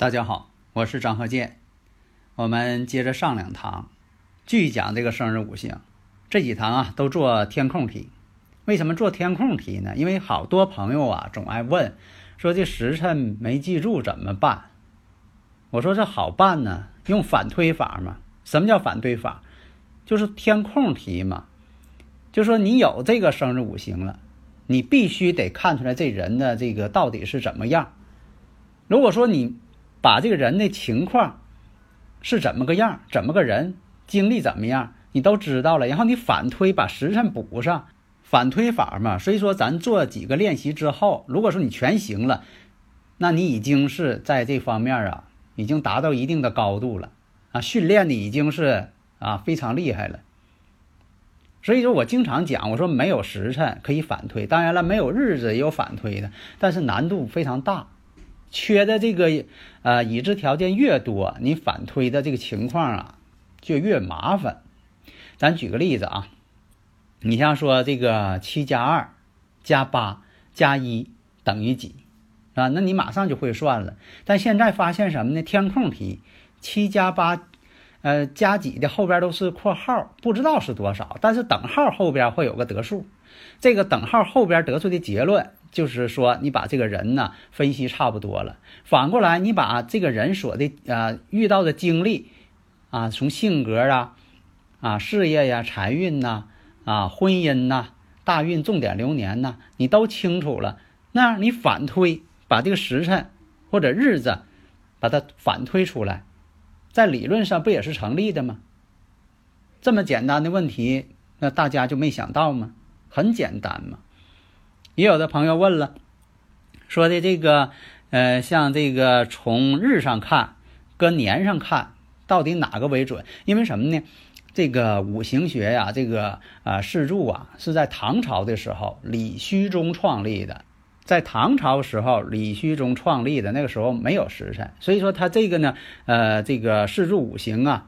大家好，我是张鹤剑。我们接着上两堂，继续讲这个生日五行。这几堂啊都做填空题。为什么做填空题呢？因为好多朋友啊总爱问，说这时辰没记住怎么办？我说这好办呢，用反推法嘛。什么叫反推法？就是填空题嘛。就说你有这个生日五行了，你必须得看出来这人的这个到底是怎么样。如果说你把这个人的情况是怎么个样，怎么个人，经历怎么样，你都知道了。然后你反推，把时辰补上，反推法嘛。所以说，咱做几个练习之后，如果说你全行了，那你已经是在这方面啊，已经达到一定的高度了啊，训练的已经是啊非常厉害了。所以说我经常讲，我说没有时辰可以反推，当然了，没有日子也有反推的，但是难度非常大。缺的这个呃已知条件越多，你反推的这个情况啊就越麻烦。咱举个例子啊，你像说这个七加二加八加一等于几啊？那你马上就会算了。但现在发现什么呢？填空题，七加八呃加几的后边都是括号，不知道是多少，但是等号后边会有个得数，这个等号后边得出的结论。就是说，你把这个人呢分析差不多了，反过来你把这个人所的呃遇到的经历啊，从性格啊、啊事业呀、财运呐、啊婚姻呐、大运重点流年呐，你都清楚了，那你反推，把这个时辰或者日子把它反推出来，在理论上不也是成立的吗？这么简单的问题，那大家就没想到吗？很简单嘛。也有的朋友问了，说的这个，呃，像这个从日上看，跟年上看，到底哪个为准？因为什么呢？这个五行学呀，这个啊，四柱啊，是在唐朝的时候李虚中创立的。在唐朝时候，李虚中创立的那个时候没有时辰，所以说他这个呢，呃，这个四柱五行啊，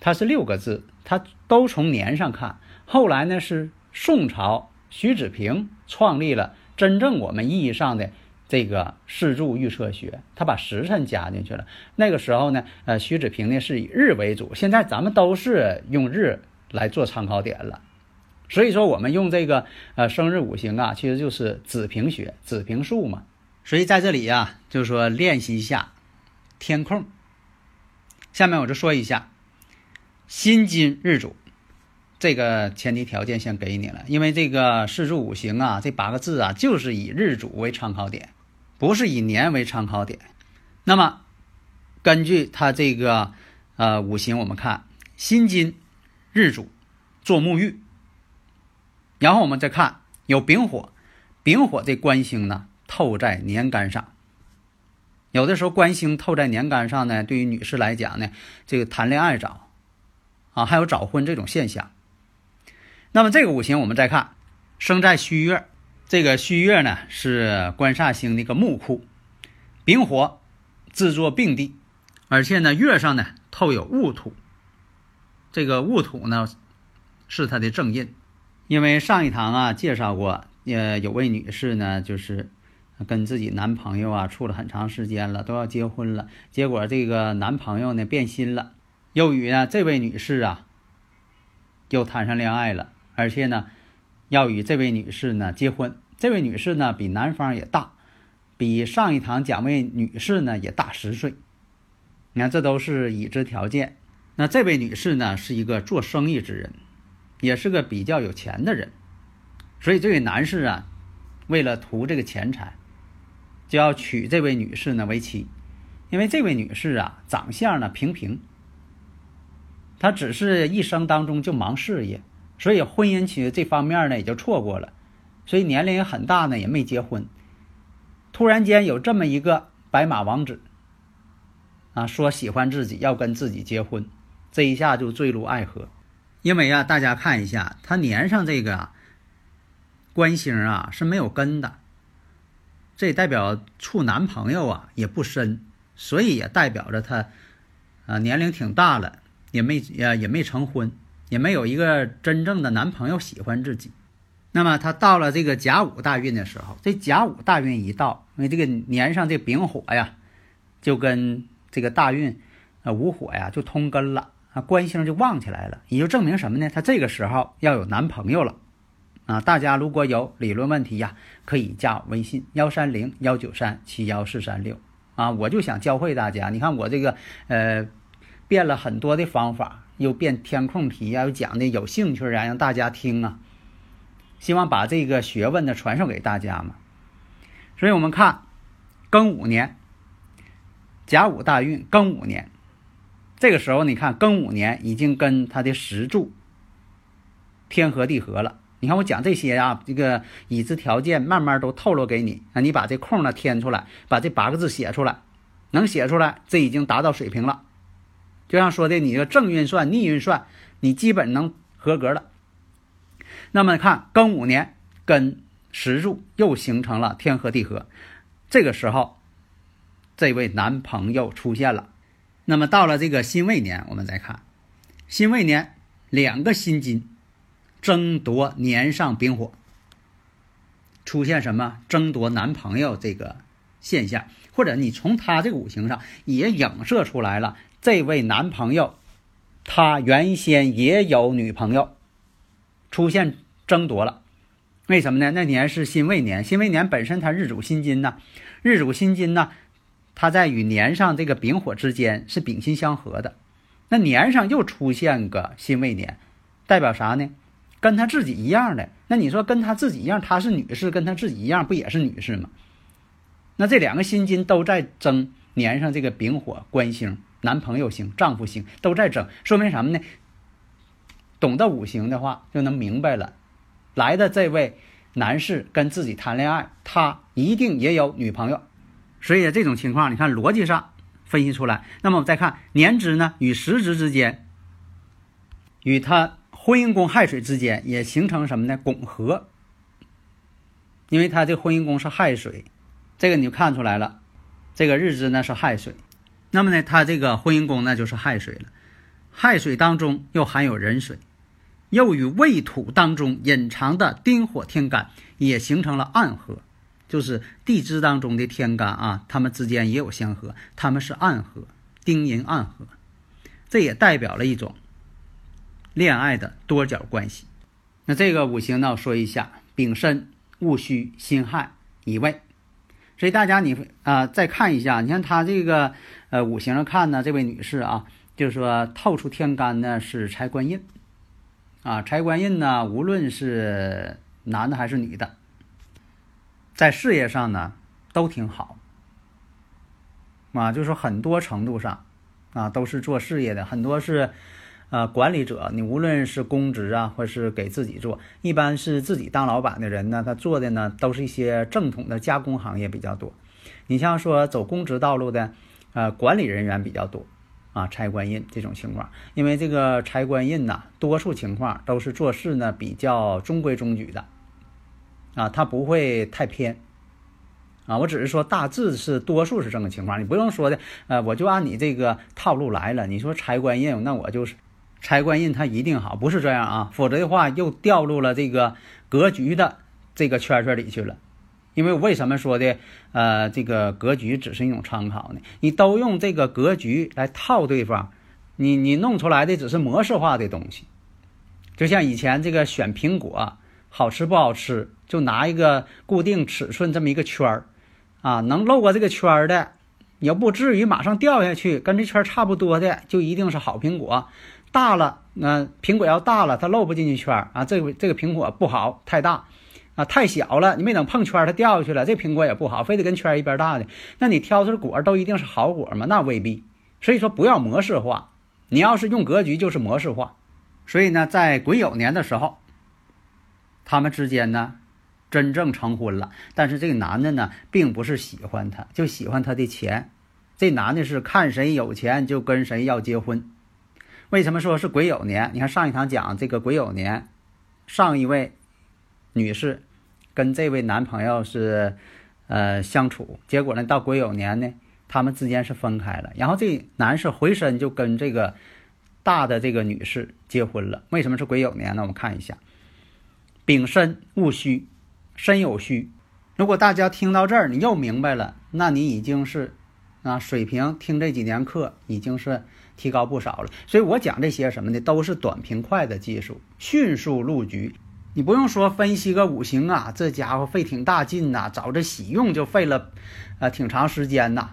它是六个字，它都从年上看。后来呢，是宋朝。徐子平创立了真正我们意义上的这个四柱预测学，他把时辰加进去了。那个时候呢，呃，徐子平呢是以日为主，现在咱们都是用日来做参考点了。所以说，我们用这个呃生日五行啊，其实就是子平学、子平数嘛。所以在这里呀，就是说练习一下填空。下面我就说一下辛金日主。这个前提条件先给你了，因为这个四柱五行啊，这八个字啊，就是以日主为参考点，不是以年为参考点。那么，根据它这个呃五行，我们看辛金日主做沐浴，然后我们再看有丙火，丙火这官星呢透在年干上。有的时候官星透在年干上呢，对于女士来讲呢，这个谈恋爱早啊，还有早婚这种现象。那么这个五行我们再看，生在戌月，这个戌月呢是官煞星的一个木库，丙火制作病地，而且呢月上呢透有戊土，这个戊土呢是它的正印，因为上一堂啊介绍过，呃有位女士呢就是跟自己男朋友啊处了很长时间了，都要结婚了，结果这个男朋友呢变心了，又与呢这位女士啊又谈上恋爱了。而且呢，要与这位女士呢结婚。这位女士呢比男方也大，比上一堂讲位女士呢也大十岁。你看，这都是已知条件。那这位女士呢是一个做生意之人，也是个比较有钱的人。所以这位男士啊，为了图这个钱财，就要娶这位女士呢为妻。因为这位女士啊长相呢平平，他只是一生当中就忙事业，所以婚姻其实这方面呢也就错过了，所以年龄也很大呢也没结婚。突然间有这么一个白马王子，啊，说喜欢自己要跟自己结婚，这一下就坠入爱河。因为啊，大家看一下他年上这个官星啊是没有根的，这代表处男朋友啊也不深，所以也代表着他啊年龄挺大了。也没也也没成婚，也没有一个真正的男朋友喜欢自己。那么他到了这个甲午大运的时候，这甲午大运一到，因为这个年上这丙火呀，就跟这个大运啊午火呀就通根了啊，官星就旺起来了，也就证明什么呢？他这个时候要有男朋友了啊！大家如果有理论问题呀，可以加微信幺三零幺九三七幺四三六啊，我就想教会大家，你看我这个呃。变了很多的方法，又变填空题呀，又讲的有兴趣啊，让大家听啊。希望把这个学问呢传授给大家嘛。所以我们看庚午年，甲午大运，庚午年，这个时候你看庚午年已经跟他的石柱天合地合了。你看我讲这些啊，这个已知条件慢慢都透露给你啊，你把这空呢填出来，把这八个字写出来，能写出来，这已经达到水平了。就像说的，你个正运算、逆运算，你基本能合格了。那么看庚午年跟石柱又形成了天合地合，这个时候，这位男朋友出现了。那么到了这个辛未年，我们再看辛未年两个辛金争夺年上丙火，出现什么争夺男朋友这个现象，或者你从他这个五行上也影射出来了。这位男朋友，他原先也有女朋友，出现争夺了，为什么呢？那年是辛未年，辛未年本身他日主辛金呢，日主辛金呢，他在与年上这个丙火之间是丙辛相合的，那年上又出现个辛未年，代表啥呢？跟他自己一样的，那你说跟他自己一样，他是女士，跟他自己一样不也是女士吗？那这两个辛金都在争年上这个丙火官星。男朋友星、丈夫星都在争，说明什么呢？懂得五行的话，就能明白了。来的这位男士跟自己谈恋爱，他一定也有女朋友，所以这种情况，你看逻辑上分析出来。那么我们再看年支呢，与时支之间，与他婚姻宫亥水之间也形成什么呢？拱合。因为他这婚姻宫是亥水，这个你就看出来了。这个日支呢是亥水。那么呢，他这个婚姻宫那就是亥水了，亥水当中又含有壬水，又与未土当中隐藏的丁火天干也形成了暗合，就是地支当中的天干啊，它们之间也有相合，他们是暗合，丁寅暗合，这也代表了一种恋爱的多角关系。那这个五行呢，说一下：丙申、戊戌、辛亥、乙未。所以大家你啊再看一下，你看他这个呃五行上看呢，这位女士啊，就是说透出天干呢是财官印，啊财官印呢无论是男的还是女的，在事业上呢都挺好，啊就是说很多程度上啊都是做事业的，很多是。啊，管理者，你无论是公职啊，或是给自己做，一般是自己当老板的人呢，他做的呢都是一些正统的加工行业比较多。你像说走公职道路的，呃，管理人员比较多啊，财官印这种情况，因为这个财官印呐，多数情况都是做事呢比较中规中矩的，啊，他不会太偏，啊，我只是说大致是多数是这个情况，你不用说的，呃，我就按你这个套路来了。你说财官印，那我就是。财官印它一定好，不是这样啊，否则的话又掉入了这个格局的这个圈圈里去了。因为为什么说的呃这个格局只是一种参考呢？你都用这个格局来套对方，你你弄出来的只是模式化的东西。就像以前这个选苹果好吃不好吃，就拿一个固定尺寸这么一个圈儿啊，能漏过这个圈儿的，也不至于马上掉下去，跟这圈差不多的就一定是好苹果。大了，那苹果要大了，它漏不进去圈儿啊。这个这个苹果不好，太大啊，太小了，你没等碰圈儿，它掉下去了。这苹果也不好，非得跟圈儿一边大的。那你挑出的果都一定是好果吗？那未必。所以说不要模式化你要是用格局，就是模式化。所以呢，在癸酉年的时候，他们之间呢，真正成婚了。但是这个男的呢，并不是喜欢她，就喜欢她的钱。这男的是看谁有钱就跟谁要结婚。为什么说是癸酉年？你看上一堂讲这个癸酉年，上一位女士跟这位男朋友是呃相处，结果呢到癸酉年呢，他们之间是分开了。然后这男士回身就跟这个大的这个女士结婚了。为什么是癸酉年呢？我们看一下，丙申戊戌，申酉戌。如果大家听到这儿，你又明白了，那你已经是。啊，水平听这几年课已经是提高不少了，所以我讲这些什么呢，都是短平快的技术，迅速入局。你不用说分析个五行啊，这家伙费挺大劲呐，找这喜用就费了，呃，挺长时间呐，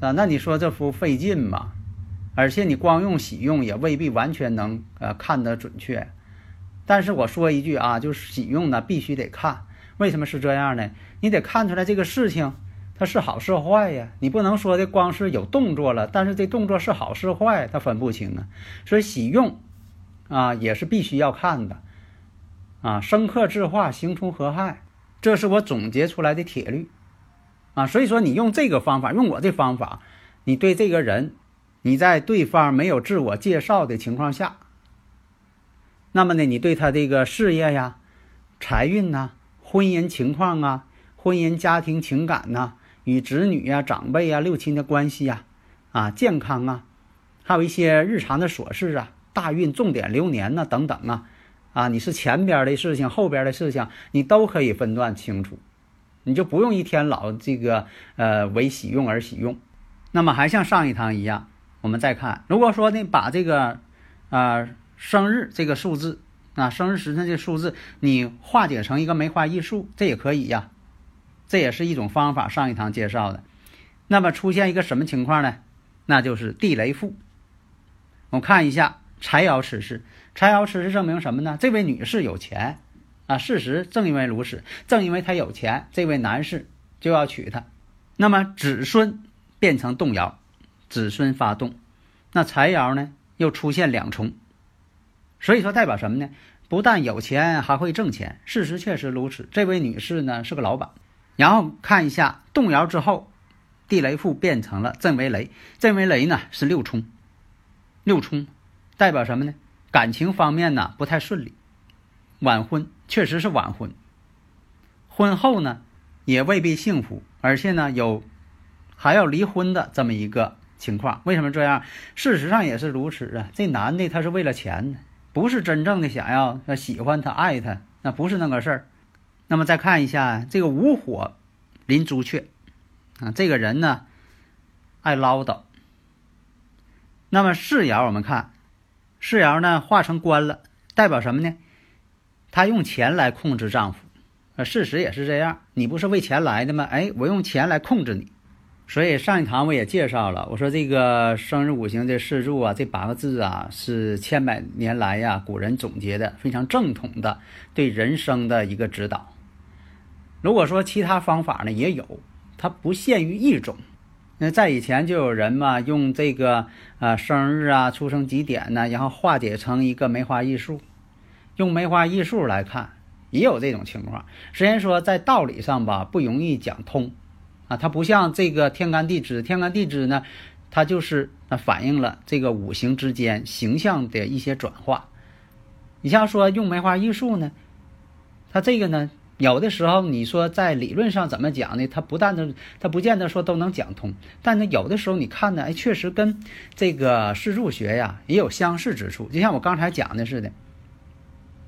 啊，那你说这不费劲吗？而且你光用喜用也未必完全能呃看得准确。但是我说一句啊，就是喜用呢必须得看，为什么是这样呢？你得看出来这个事情。它是好是坏呀？你不能说的光是有动作了，但是这动作是好是坏，它分不清啊。所以喜用啊也是必须要看的啊。生克制化，形冲合害，这是我总结出来的铁律啊。所以说你用这个方法，用我这方法，你对这个人，你在对方没有自我介绍的情况下，那么呢，你对他这个事业呀、财运呐、婚姻情况啊、婚姻家庭情感呐。与子女呀、长辈呀、六亲的关系呀，啊，健康啊，还有一些日常的琐事啊，大运、重点流年呐等等啊，啊，你是前边的事情、后边的事情，你都可以分段清楚，你就不用一天老这个呃为喜用而喜用。那么还像上一堂一样，我们再看，如果说呢把这个啊生日这个数字啊生日时辰这数字你化解成一个梅花易数，这也可以呀。这也是一种方法，上一堂介绍的。那么出现一个什么情况呢？那就是地雷复。我看一下财爻此事，财爻此事证明什么呢？这位女士有钱啊，事实正因为如此，正因为她有钱，这位男士就要娶她。那么子孙变成动摇，子孙发动，那财爻呢又出现两重，所以说代表什么呢？不但有钱，还会挣钱。事实确实如此，这位女士呢是个老板。然后看一下动摇之后，地雷复变成了震为雷，震为雷呢是六冲，六冲代表什么呢？感情方面呢不太顺利，晚婚确实是晚婚，婚后呢也未必幸福，而且呢有还要离婚的这么一个情况。为什么这样？事实上也是如此啊。这男的他是为了钱，不是真正的想要喜欢他爱他，那不是那个事儿。那么再看一下这个午火临朱雀啊，这个人呢爱唠叨。那么世爻我们看世爻呢化成官了，代表什么呢？他用钱来控制丈夫，呃，事实也是这样。你不是为钱来的吗？哎，我用钱来控制你。所以上一堂我也介绍了，我说这个生日五行这四柱啊，这八个字啊，是千百年来呀古人总结的非常正统的对人生的一个指导。如果说其他方法呢也有，它不限于一种。那在以前就有人嘛用这个啊生日啊出生几点呢，然后化解成一个梅花易数，用梅花易数来看，也有这种情况。虽然说在道理上吧不容易讲通，啊，它不像这个天干地支，天干地支呢，它就是啊反映了这个五行之间形象的一些转化。你像说用梅花易数呢，它这个呢。有的时候，你说在理论上怎么讲呢？它不但的，它不见得说都能讲通。但是有的时候你看呢，哎，确实跟这个四柱学呀也有相似之处。就像我刚才讲的似的，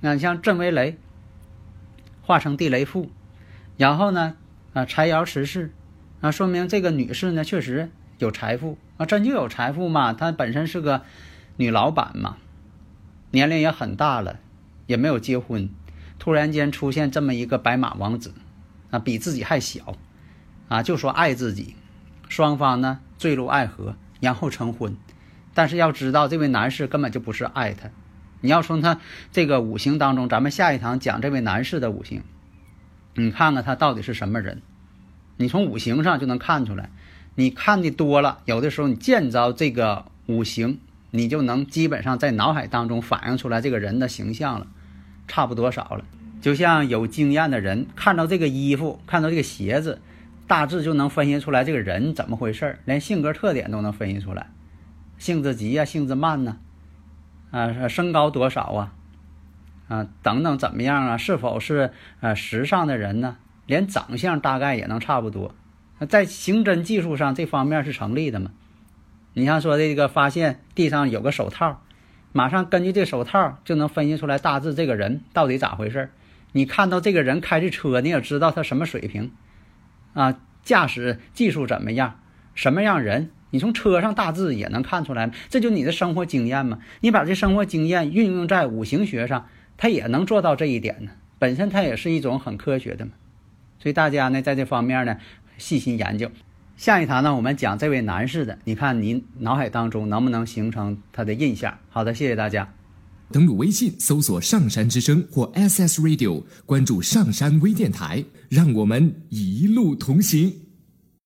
那像震为雷，化成地雷富，然后呢，啊财爻持世，啊说明这个女士呢确实有财富啊，真就有财富嘛。她本身是个女老板嘛，年龄也很大了，也没有结婚。突然间出现这么一个白马王子，啊，比自己还小，啊，就说爱自己，双方呢坠入爱河，然后成婚。但是要知道，这位男士根本就不是爱他。你要从他这个五行当中，咱们下一堂讲这位男士的五行，你看看他到底是什么人。你从五行上就能看出来。你看的多了，有的时候你见着这个五行你就能基本上在脑海当中反映出来这个人的形象了，差不多少了。就像有经验的人看到这个衣服，看到这个鞋子，大致就能分析出来这个人怎么回事连性格特点都能分析出来，性子急呀，性子慢呢，啊，身高多少啊，啊，等等怎么样啊？是否是呃时尚的人呢？连长相大概也能差不多。在刑侦技术上这方面是成立的嘛？你像说这个发现地上有个手套，马上根据这手套就能分析出来大致这个人到底咋回事你看到这个人开的车，你也知道他什么水平，啊，驾驶技术怎么样，什么样人，你从车上大致也能看出来。这就你的生活经验嘛。你把这生活经验运用在五行学上，它也能做到这一点呢。本身它也是一种很科学的嘛。所以大家呢，在这方面呢，细心研究。下一堂呢，我们讲这位男士的，你看您脑海当中能不能形成他的印象？好的，谢谢大家。登录微信搜索“上山之声”或 SS Radio，关注上山微电台，让我们一路同行。